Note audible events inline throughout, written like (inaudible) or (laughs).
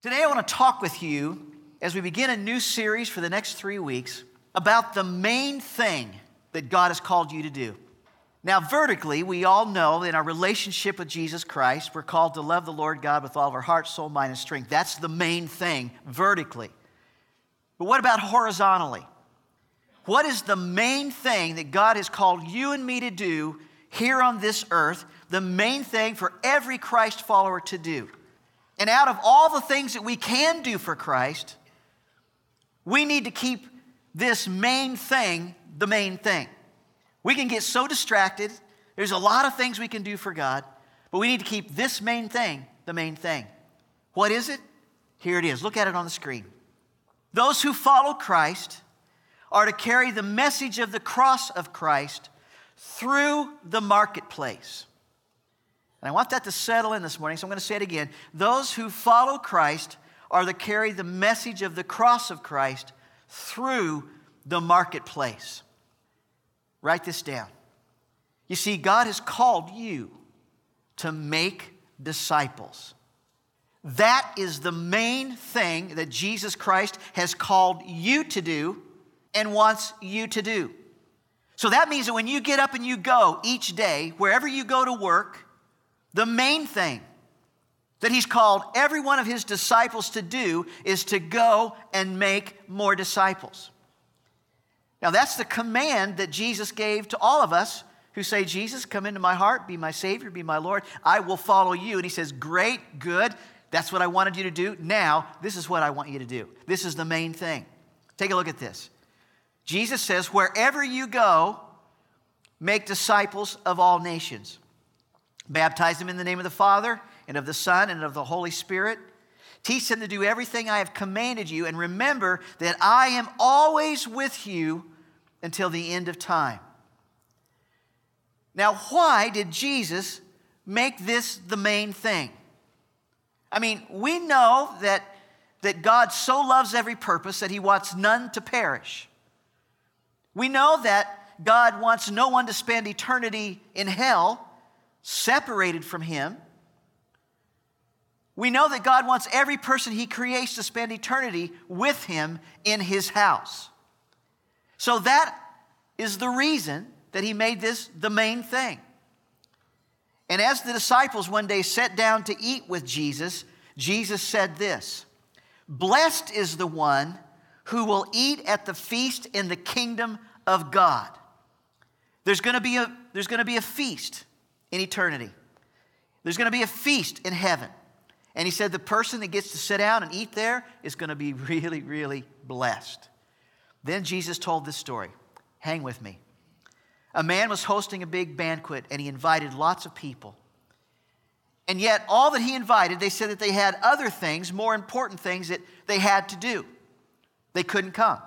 Today, I want to talk with you as we begin a new series for the next three weeks about the main thing that God has called you to do. Now, vertically, we all know in our relationship with Jesus Christ, we're called to love the Lord God with all of our heart, soul, mind, and strength. That's the main thing, vertically. But what about horizontally? What is the main thing that God has called you and me to do here on this earth? The main thing for every Christ follower to do. And out of all the things that we can do for Christ, we need to keep this main thing the main thing. We can get so distracted. There's a lot of things we can do for God, but we need to keep this main thing the main thing. What is it? Here it is. Look at it on the screen. Those who follow Christ are to carry the message of the cross of Christ through the marketplace. And I want that to settle in this morning, so I'm going to say it again. Those who follow Christ are to carry the message of the cross of Christ through the marketplace. Write this down. You see, God has called you to make disciples. That is the main thing that Jesus Christ has called you to do and wants you to do. So that means that when you get up and you go each day, wherever you go to work, the main thing that he's called every one of his disciples to do is to go and make more disciples. Now, that's the command that Jesus gave to all of us who say, Jesus, come into my heart, be my Savior, be my Lord. I will follow you. And he says, Great, good. That's what I wanted you to do. Now, this is what I want you to do. This is the main thing. Take a look at this. Jesus says, Wherever you go, make disciples of all nations. Baptize them in the name of the Father and of the Son and of the Holy Spirit. Teach them to do everything I have commanded you, and remember that I am always with you until the end of time. Now, why did Jesus make this the main thing? I mean, we know that, that God so loves every purpose that he wants none to perish. We know that God wants no one to spend eternity in hell separated from Him. We know that God wants every person He creates to spend eternity with Him in His house. So that is the reason that He made this the main thing. And as the disciples one day sat down to eat with Jesus, Jesus said this Blessed is the one who will eat at the feast in the kingdom of God. There's going to be a, there's going to be a feast in eternity. There's going to be a feast in heaven. And he said the person that gets to sit down and eat there is going to be (laughs) really, really blessed. Then Jesus told this story. Hang with me. A man was hosting a big banquet and he invited lots of people. And yet, all that he invited, they said that they had other things, more important things that they had to do. They couldn't come.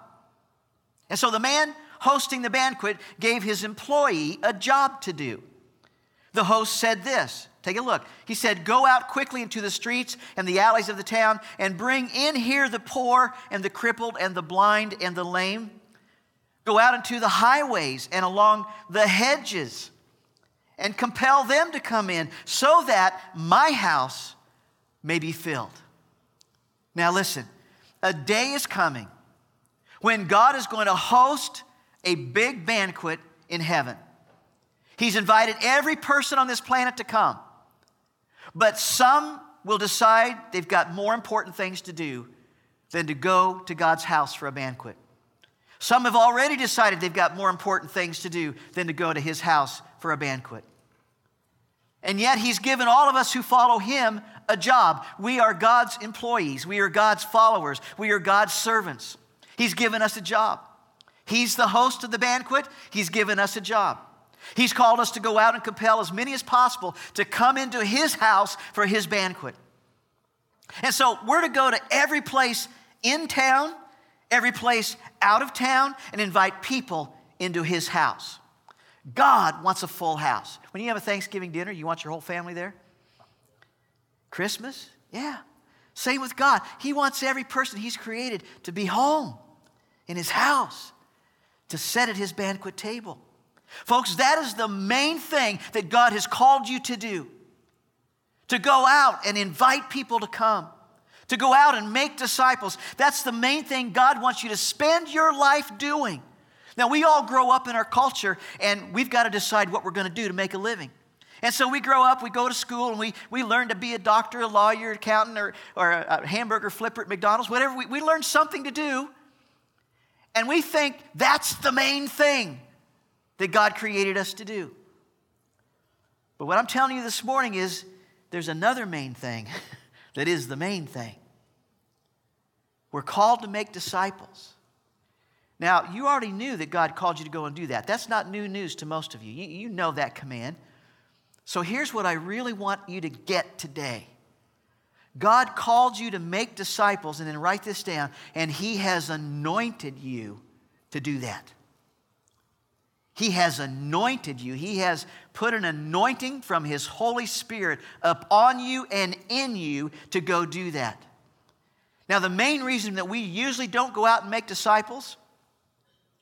And so the man hosting the banquet gave his employee a job to do. The host said this. Take a look. He said, Go out quickly into the streets and the alleys of the town and bring in here the poor and the crippled and the blind and the lame. Go out into the highways and along the hedges and compel them to come in so that my house may be filled. Now, listen, a day is coming when God is going to host a big banquet in heaven. He's invited every person on this planet to come. But some will decide they've got more important things to do than to go to God's house for a banquet. Some have already decided they've got more important things to do than to go to his house for a banquet. And yet, he's given all of us who follow him a job. We are God's employees, we are God's followers, we are God's servants. He's given us a job. He's the host of the banquet, he's given us a job. He's called us to go out and compel as many as possible to come into His house for His banquet. And so we're to go to every place in town, every place out of town, and invite people into His house. God wants a full house. When you have a Thanksgiving dinner, you want your whole family there? Christmas? Yeah. Same with God. He wants every person He's created to be home in His house, to sit at His banquet table. Folks, that is the main thing that God has called you to do to go out and invite people to come, to go out and make disciples. That's the main thing God wants you to spend your life doing. Now, we all grow up in our culture and we've got to decide what we're going to do to make a living. And so we grow up, we go to school, and we, we learn to be a doctor, a lawyer, accountant, or, or a, hamburger flipper at McDonald's, whatever. We, we learn something to do. And we think that's the main thing that God created us to do. But what I'm telling you this morning is there's another main thing (laughs) that is the main thing. We're called to make disciples. Now, you already knew that God called you to go and do that. That's not new news to most of you. You, you know that command. So here's what I really want you to get today God called you to make disciples, and then write this down, and He has anointed you to do that. He has anointed you. He has put an anointing from His Holy Spirit upon you and in you to go do that. Now, the main reason that we usually don't go out and make disciples,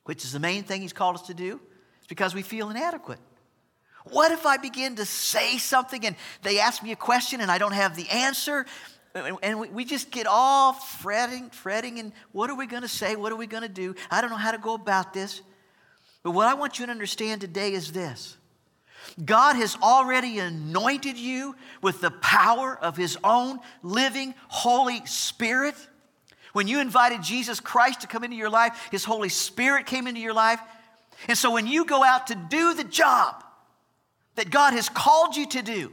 which is the main thing He's called us to do, is because we feel inadequate. What if I begin to say something and they ask me a question and I don't have the answer? And we just get all fretting, fretting, and what are we going to say? What are we going to do? I don't know how to go about this. But what I want you to understand today is this God has already anointed you with the power of His own living Holy Spirit. When you invited Jesus Christ to come into your life, His Holy Spirit came into your life. And so when you go out to do the job that God has called you to do,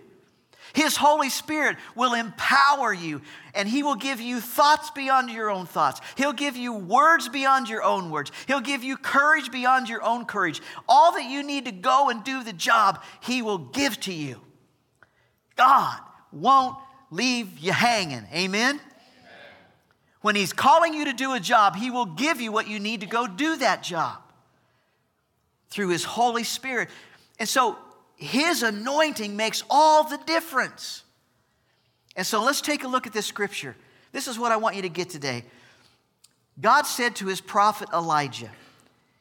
his Holy Spirit will empower you and He will give you thoughts beyond your own thoughts. He'll give you words beyond your own words. He'll give you courage beyond your own courage. All that you need to go and do the job, He will give to you. God won't leave you hanging. Amen? When He's calling you to do a job, He will give you what you need to go do that job through His Holy Spirit. And so his anointing makes all the difference. And so let's take a look at this scripture. This is what I want you to get today. God said to his prophet Elijah,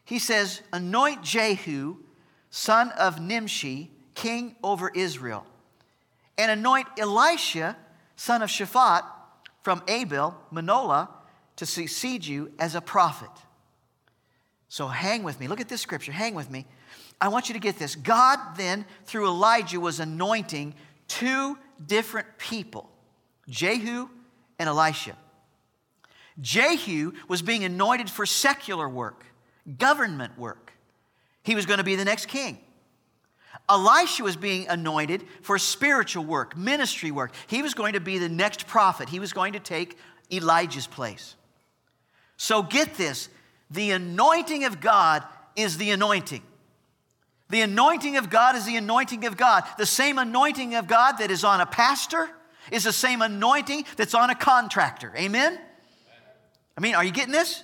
He says, Anoint Jehu, son of Nimshi, king over Israel, and anoint Elisha, son of Shaphat, from Abel, Meholah, to succeed you as a prophet. So hang with me. Look at this scripture. Hang with me. I want you to get this. God then, through Elijah, was anointing two different people Jehu and Elisha. Jehu was being anointed for secular work, government work. He was going to be the next king. Elisha was being anointed for spiritual work, ministry work. He was going to be the next prophet. He was going to take Elijah's place. So get this the anointing of God is the anointing. The anointing of God is the anointing of God. The same anointing of God that is on a pastor is the same anointing that's on a contractor. Amen? I mean, are you getting this?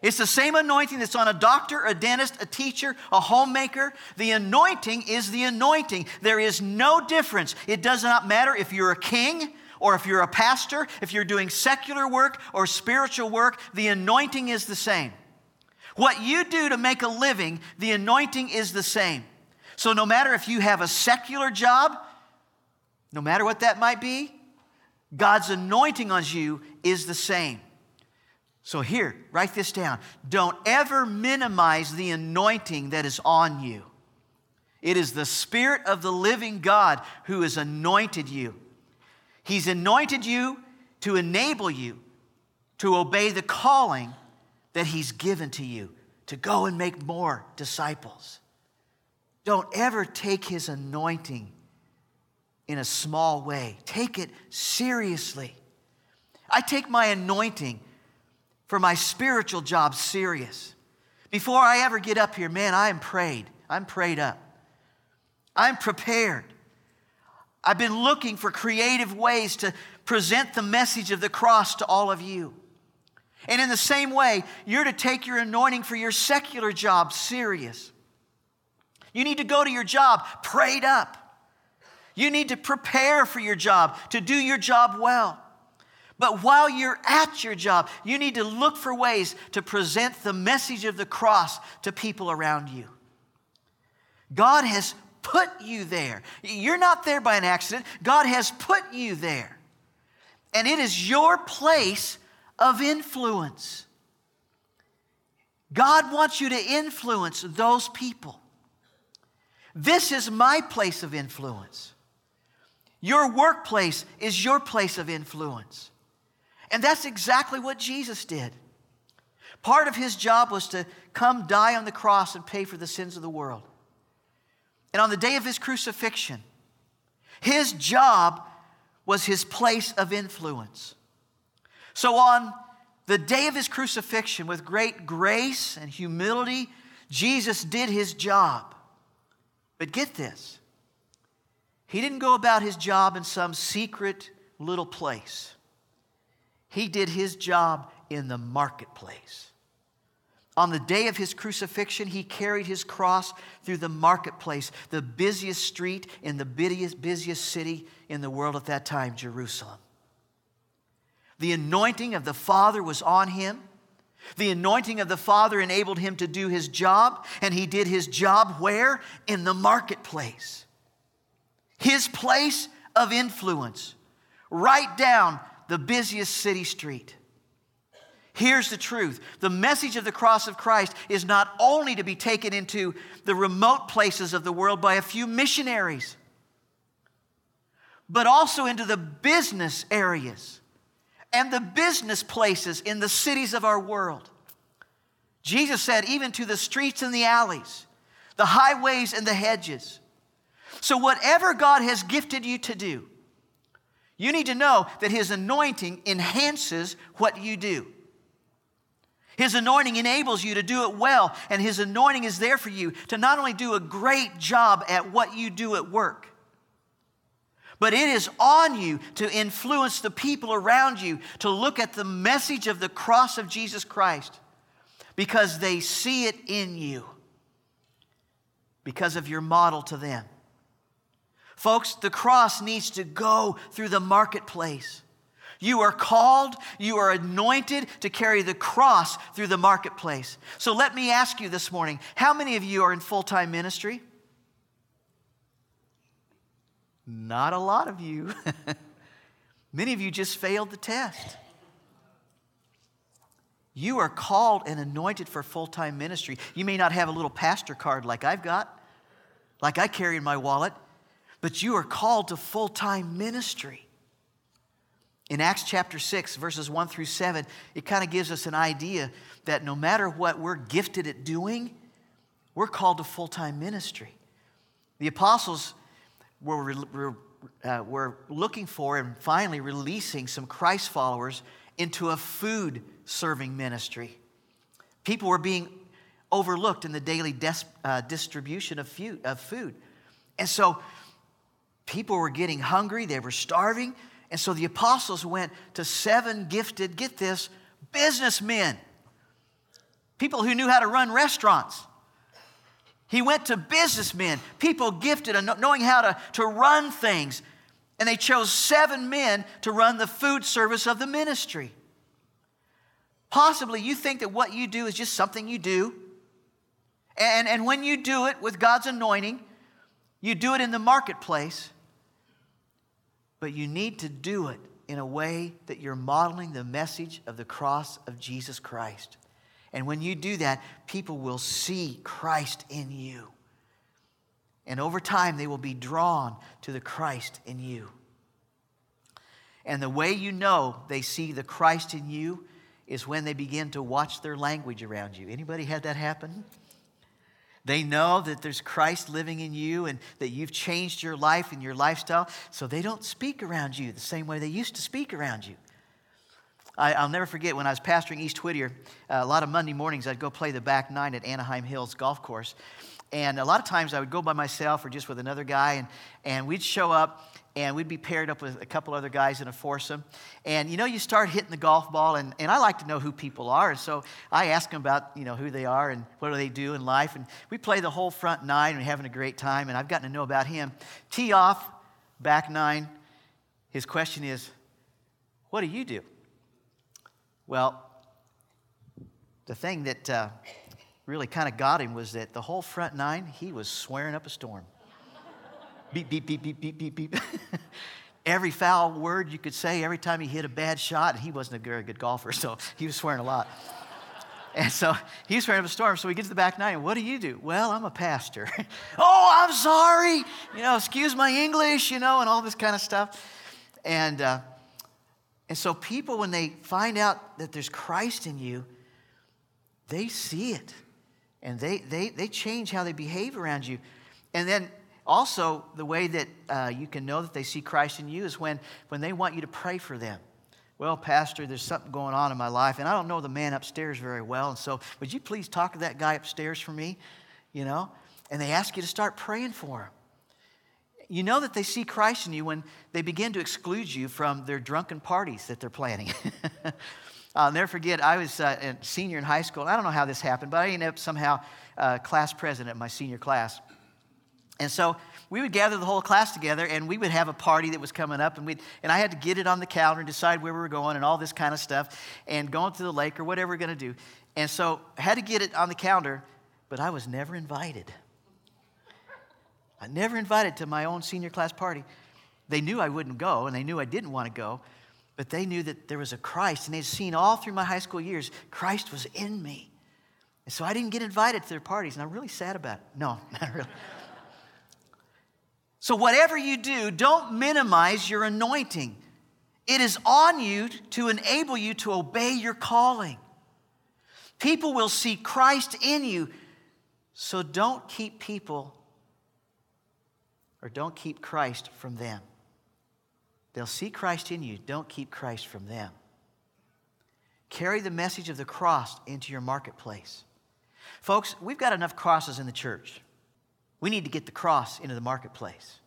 It's the same anointing that's on a doctor, a dentist, a teacher, a homemaker. The anointing is the anointing. There is no difference. It does not matter if you're a king or if you're a pastor, if you're doing secular work or spiritual work, the anointing is the same. What you do to make a living, the anointing is the same. So no matter if you have a secular job, no matter what that might be, God's anointing on you is the same. So here, write this down. Don't ever minimize the anointing that is on you. It is the Spirit of the living God who has anointed you. He's anointed you to enable you to obey the calling that He's given to you to go and make more disciples. Don't ever take His anointing in a small way, take it seriously. I take my anointing for my spiritual job serious. Before I ever get up here, man, I am prayed. I'm prayed up. I'm prepared. I've been looking for creative ways to present the message of the cross to all of you. And in the same way, you're to take your anointing for your secular job serious. You need to go to your job prayed up. You need to prepare for your job to do your job well. But while you're at your job, you need to look for ways to present the message of the cross to people around you. God has put you there. You're not there by an accident, God has put you there. And it is your place of influence. God wants you to influence those people. This is my place of influence. Your workplace is your place of influence. And that's exactly what Jesus did. Part of his job was to come die on the cross and pay for the sins of the world. And on the day of his crucifixion, his job was his place of influence. So on the day of his crucifixion, with great grace and humility, Jesus did his job. But get this he didn't go about his job in some secret little place, he did his job in the marketplace. On the day of his crucifixion, he carried his cross through the marketplace, the busiest street in the busiest, busiest city in the world at that time, Jerusalem. The anointing of the Father was on him. The anointing of the Father enabled him to do his job, and he did his job where? In the marketplace. His place of influence, right down the busiest city street. Here's the truth the message of the cross of Christ is not only to be taken into the remote places of the world by a few missionaries, but also into the business areas and the business places in the cities of our world. Jesus said, even to the streets and the alleys, the highways and the hedges. So, whatever God has gifted you to do, you need to know that His anointing enhances what you do. His anointing enables you to do it well, and His anointing is there for you to not only do a great job at what you do at work, but it is on you to influence the people around you to look at the message of the cross of Jesus Christ because they see it in you because of your model to them. Folks, the cross needs to go through the marketplace. You are called, you are anointed to carry the cross through the marketplace. So let me ask you this morning how many of you are in full time ministry? Not a lot of you. (laughs) Many of you just failed the test. You are called and anointed for full time ministry. You may not have a little pastor card like I've got, like I carry in my wallet, but you are called to full time ministry. In Acts chapter 6, verses 1 through 7, it kind of gives us an idea that no matter what we're gifted at doing, we're called to full time ministry. The apostles were, we were, uh, were looking for and finally releasing some Christ followers into a food serving ministry. People were being overlooked in the daily des- uh, distribution of food, of food. And so people were getting hungry, they were starving. And so the apostles went to seven gifted, get this, businessmen, people who knew how to run restaurants. He went to businessmen, people gifted and knowing how to, to run things. And they chose seven men to run the food service of the ministry. Possibly you think that what you do is just something you do. And, and when you do it with God's anointing, you do it in the marketplace but you need to do it in a way that you're modeling the message of the cross of Jesus Christ. And when you do that, people will see Christ in you. And over time, they will be drawn to the Christ in you. And the way you know they see the Christ in you is when they begin to watch their language around you. Anybody had that happen? They know that there's Christ living in you and that you've changed your life and your lifestyle, so they don't speak around you the same way they used to speak around you. I, will never forget when I was pastoring East Whittier, uh, a lot of Monday mornings I'd go play the back nine at Anaheim Hills Golf Course. And a lot of times I would go by myself or just with another guy, and, and we'd show up and we'd be paired up with a couple other guys in a foursome. And you know, you start hitting the golf ball, and, and I like to know who people are. And so I ask them about, you know, who they are and what do they do in life. And we play the whole front nine and having a great time, and I've gotten to know about him. Tee off, back nine. His question is, What do you do? Well, the thing that uh, really kind of got him was that the whole front nine, he was swearing up a storm beep, beep, beep, beep, beep, beep, beep. (laughs) every foul word you could say every time he hit a bad shot. And he wasn't a very good golfer, so he was swearing a lot. And so he was swearing up a storm. So we get to the back nine. What do you do? Well, I'm a pastor. (laughs) oh, I'm sorry. You know, excuse my English, you know, and all this kind of stuff. And, uh, and so people, when they find out that there's Christ in you, they see it. And they, they, they change how they behave around you. And then also, the way that uh, you can know that they see Christ in you is when, when they want you to pray for them. Well, Pastor, there's something going on in my life, and I don't know the man upstairs very well. And so, would you please talk to that guy upstairs for me? You know? And they ask you to start praying for him. You know that they see Christ in you when they begin to exclude you from their drunken parties that they're planning. (laughs) I'll never forget, I was uh, a senior in high school. I don't know how this happened, but I ended up somehow uh, class president of my senior class. And so we would gather the whole class together and we would have a party that was coming up and we and I had to get it on the calendar and decide where we were going and all this kind of stuff and going to the lake or whatever we are going to do. And so I had to get it on the calendar, but I was never invited. I never invited to my own senior class party. They knew I wouldn't go and they knew I didn't want to go, but they knew that there was a Christ and they'd seen all through my high school years Christ was in me. And so I didn't get invited to their parties and I'm really sad about it. No, (laughs) not really. So, whatever you do, don't minimize your anointing. It is on you to enable you to obey your calling. People will see Christ in you, so don't keep people or don't keep Christ from them. They'll see Christ in you, don't keep Christ from them. Carry the message of the cross into your marketplace. Folks, we've got enough crosses in the church. We need to get the cross into the marketplace.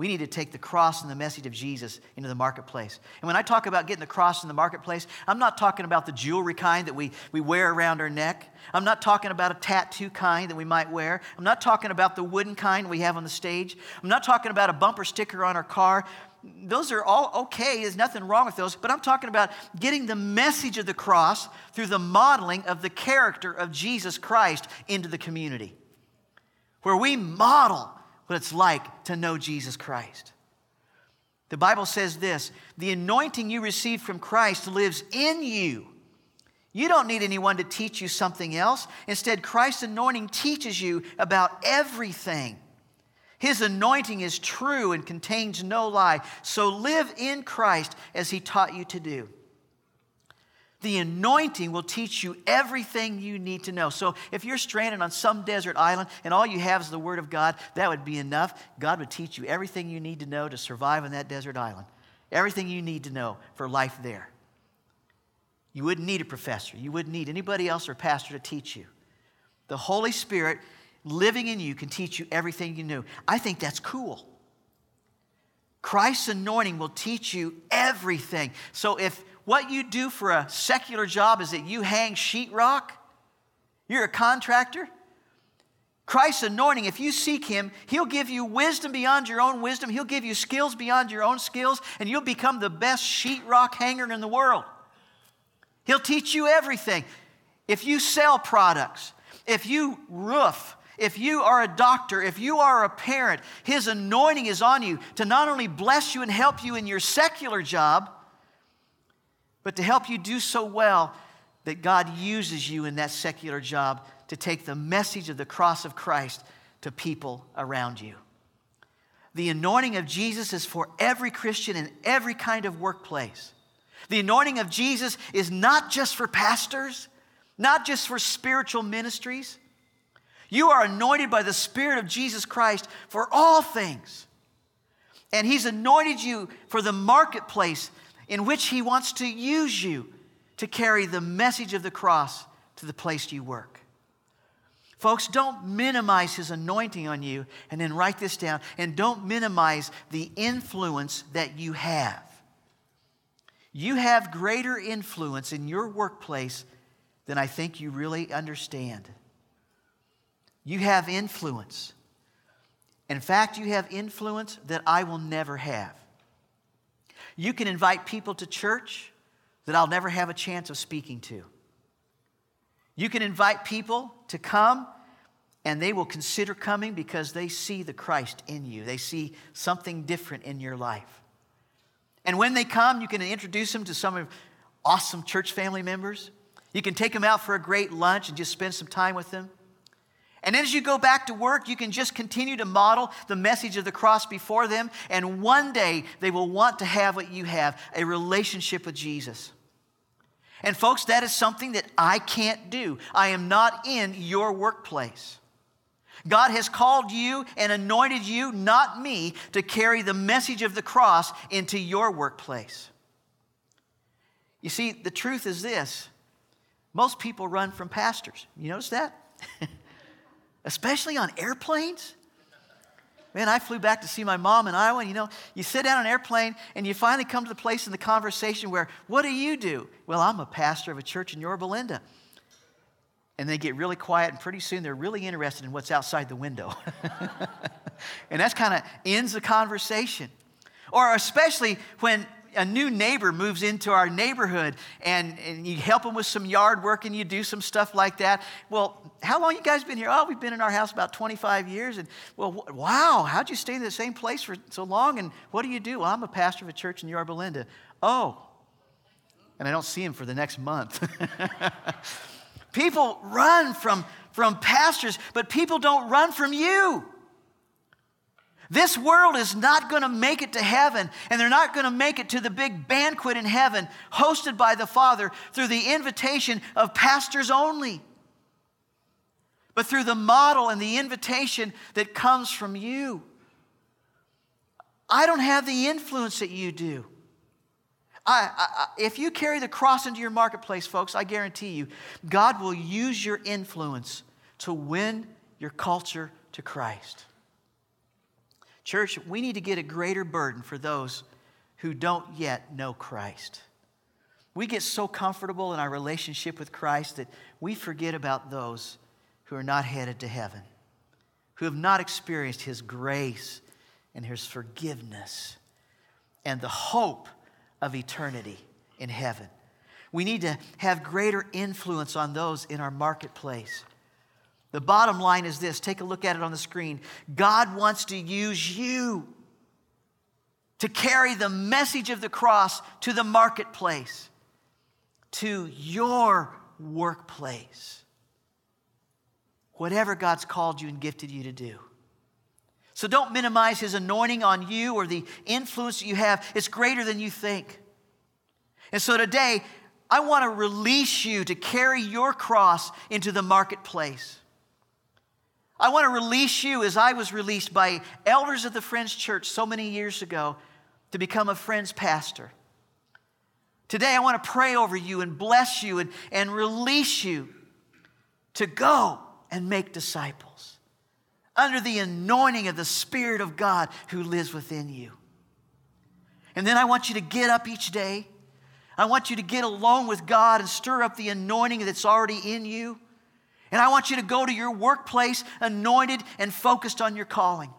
We need to take the cross and the message of Jesus into the marketplace. And when I talk about getting the cross in the marketplace, I'm not talking about the jewelry kind that we, we wear around our neck. I'm not talking about a tattoo kind that we might wear. I'm not talking about the wooden kind we have on the stage. I'm not talking about a bumper sticker on our car. Those are all okay, there's nothing wrong with those, but I'm talking about getting the message of the cross through the modeling of the character of Jesus Christ into the community where we model what it's like to know Jesus Christ. The Bible says this the anointing you received from Christ lives in you. You don't need anyone to teach you something else. Instead, Christ's anointing teaches you about everything. His anointing is true and contains no lie. So live in Christ as He taught you to do. The anointing will teach you everything you need to know. So if you're stranded on some desert island and all you have is the Word of God, that would be enough. God would teach you everything you need to know to survive on that desert island, everything you need to know for life there. You wouldn't need a professor, you wouldn't need anybody else or pastor to teach you. The Holy Spirit living in you can teach you everything you knew. I think that's cool. Christ's anointing will teach you everything. So if what you do for a secular job is that you hang sheetrock, you're a contractor. Christ's anointing, if you seek Him, He'll give you wisdom beyond your own wisdom. He'll give you skills beyond your own skills, and you'll become the best sheetrock hanger in the world. He'll teach you everything. If you sell products, if you roof, if you are a doctor, if you are a parent, His anointing is on you to not only bless you and help you in your secular job, but to help you do so well that God uses you in that secular job to take the message of the cross of Christ to people around you. The anointing of Jesus is for every Christian in every kind of workplace. The anointing of Jesus is not just for pastors, not just for spiritual ministries. You are anointed by the Spirit of Jesus Christ for all things. And He's anointed you for the marketplace in which He wants to use you to carry the message of the cross to the place you work. Folks, don't minimize His anointing on you, and then write this down, and don't minimize the influence that you have. You have greater influence in your workplace than I think you really understand. You have influence. In fact, you have influence that I will never have. You can invite people to church that I'll never have a chance of speaking to. You can invite people to come and they will consider coming because they see the Christ in you. They see something different in your life. And when they come, you can introduce them to some of awesome church family members. You can take them out for a great lunch and just spend some time with them. And as you go back to work, you can just continue to model the message of the cross before them. And one day they will want to have what you have a relationship with Jesus. And, folks, that is something that I can't do. I am not in your workplace. God has called you and anointed you, not me, to carry the message of the cross into your workplace. You see, the truth is this most people run from pastors. You notice that? (laughs) Especially on airplanes. Man, I flew back to see my mom in Iowa, and you know, you sit down on an airplane and you finally come to the place in the conversation where, what do you do? Well, I'm a pastor of a church in Yorba Linda. And they get really quiet, and pretty soon they're really interested in what's outside the window. (laughs) and that's kind of ends the conversation. Or especially when a new neighbor moves into our neighborhood and, and you help them with some yard work and you do some stuff like that. Well, how long you guys been here? Oh, we've been in our house about 25 years. And well, wow, how'd you stay in the same place for so long? And what do you do? Well, I'm a pastor of a church in Yorba Belinda. Oh, and I don't see him for the next month. (laughs) people run from, from pastors, but people don't run from you. This world is not going to make it to heaven, and they're not going to make it to the big banquet in heaven hosted by the Father through the invitation of pastors only, but through the model and the invitation that comes from you. I don't have the influence that you do. I, I, if you carry the cross into your marketplace, folks, I guarantee you, God will use your influence to win your culture to Christ. Church, we need to get a greater burden for those who don't yet know Christ. We get so comfortable in our relationship with Christ that we forget about those who are not headed to heaven, who have not experienced His grace and His forgiveness and the hope of eternity in heaven. We need to have greater influence on those in our marketplace. The bottom line is this take a look at it on the screen. God wants to use you to carry the message of the cross to the marketplace, to your workplace, whatever God's called you and gifted you to do. So don't minimize his anointing on you or the influence that you have. It's greater than you think. And so today, I want to release you to carry your cross into the marketplace. I want to release you as I was released by elders of the Friends Church so many years ago to become a Friends pastor. Today, I want to pray over you and bless you and, and release you to go and make disciples under the anointing of the Spirit of God who lives within you. And then I want you to get up each day. I want you to get alone with God and stir up the anointing that's already in you. And I want you to go to your workplace anointed and focused on your calling.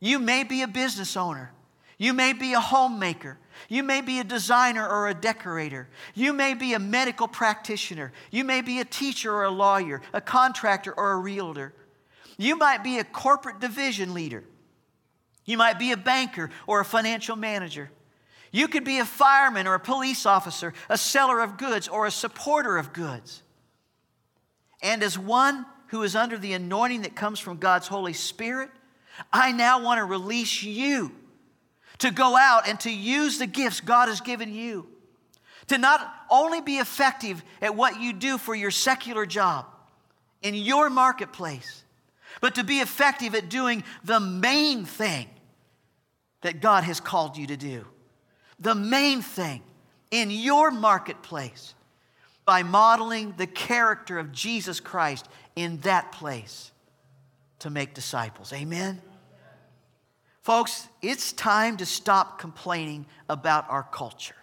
You may be a business owner. You may be a homemaker. You may be a designer or a decorator. You may be a medical practitioner. You may be a teacher or a lawyer, a contractor or a realtor. You might be a corporate division leader. You might be a banker or a financial manager. You could be a fireman or a police officer, a seller of goods or a supporter of goods. And as one who is under the anointing that comes from God's Holy Spirit, I now want to release you to go out and to use the gifts God has given you. To not only be effective at what you do for your secular job in your marketplace, but to be effective at doing the main thing that God has called you to do. The main thing in your marketplace by modeling the character of Jesus Christ in that place to make disciples. Amen? Folks, it's time to stop complaining about our culture.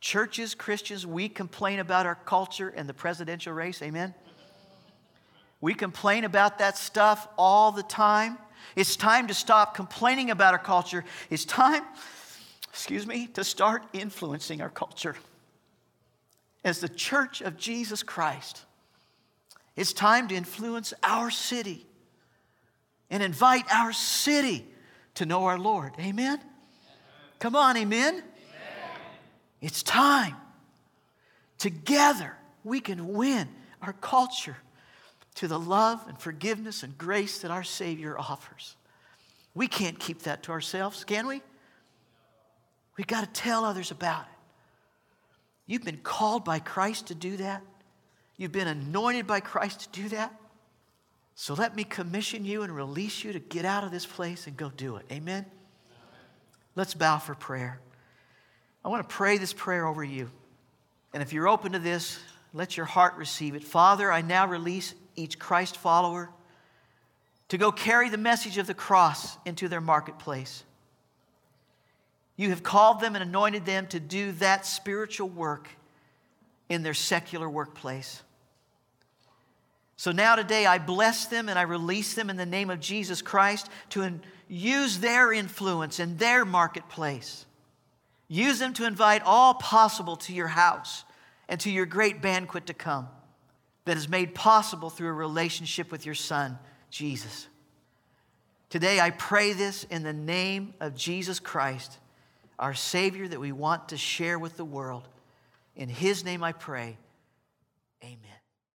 Churches, Christians, we complain about our culture and the presidential race. Amen? We complain about that stuff all the time. It's time to stop complaining about our culture. It's time, excuse me, to start influencing our culture as the church of Jesus Christ, it's time to influence our city and invite our city to know our Lord. Amen? Come on, amen? amen? It's time. Together, we can win our culture to the love and forgiveness and grace that our Savior offers. We can't keep that to ourselves, can we? We've got to tell others about it. You've been called by Christ to do that. You've been anointed by Christ to do that. So let me commission you and release you to get out of this place and go do it. Amen? Let's bow for prayer. I want to pray this prayer over you. And if you're open to this, let your heart receive it. Father, I now release each Christ follower to go carry the message of the cross into their marketplace. You have called them and anointed them to do that spiritual work in their secular workplace. So now today I bless them and I release them in the name of Jesus Christ to use their influence in their marketplace. Use them to invite all possible to your house and to your great banquet to come that is made possible through a relationship with your Son, Jesus. Today, I pray this in the name of Jesus Christ, our Savior that we want to share with the world. In His name I pray. Amen.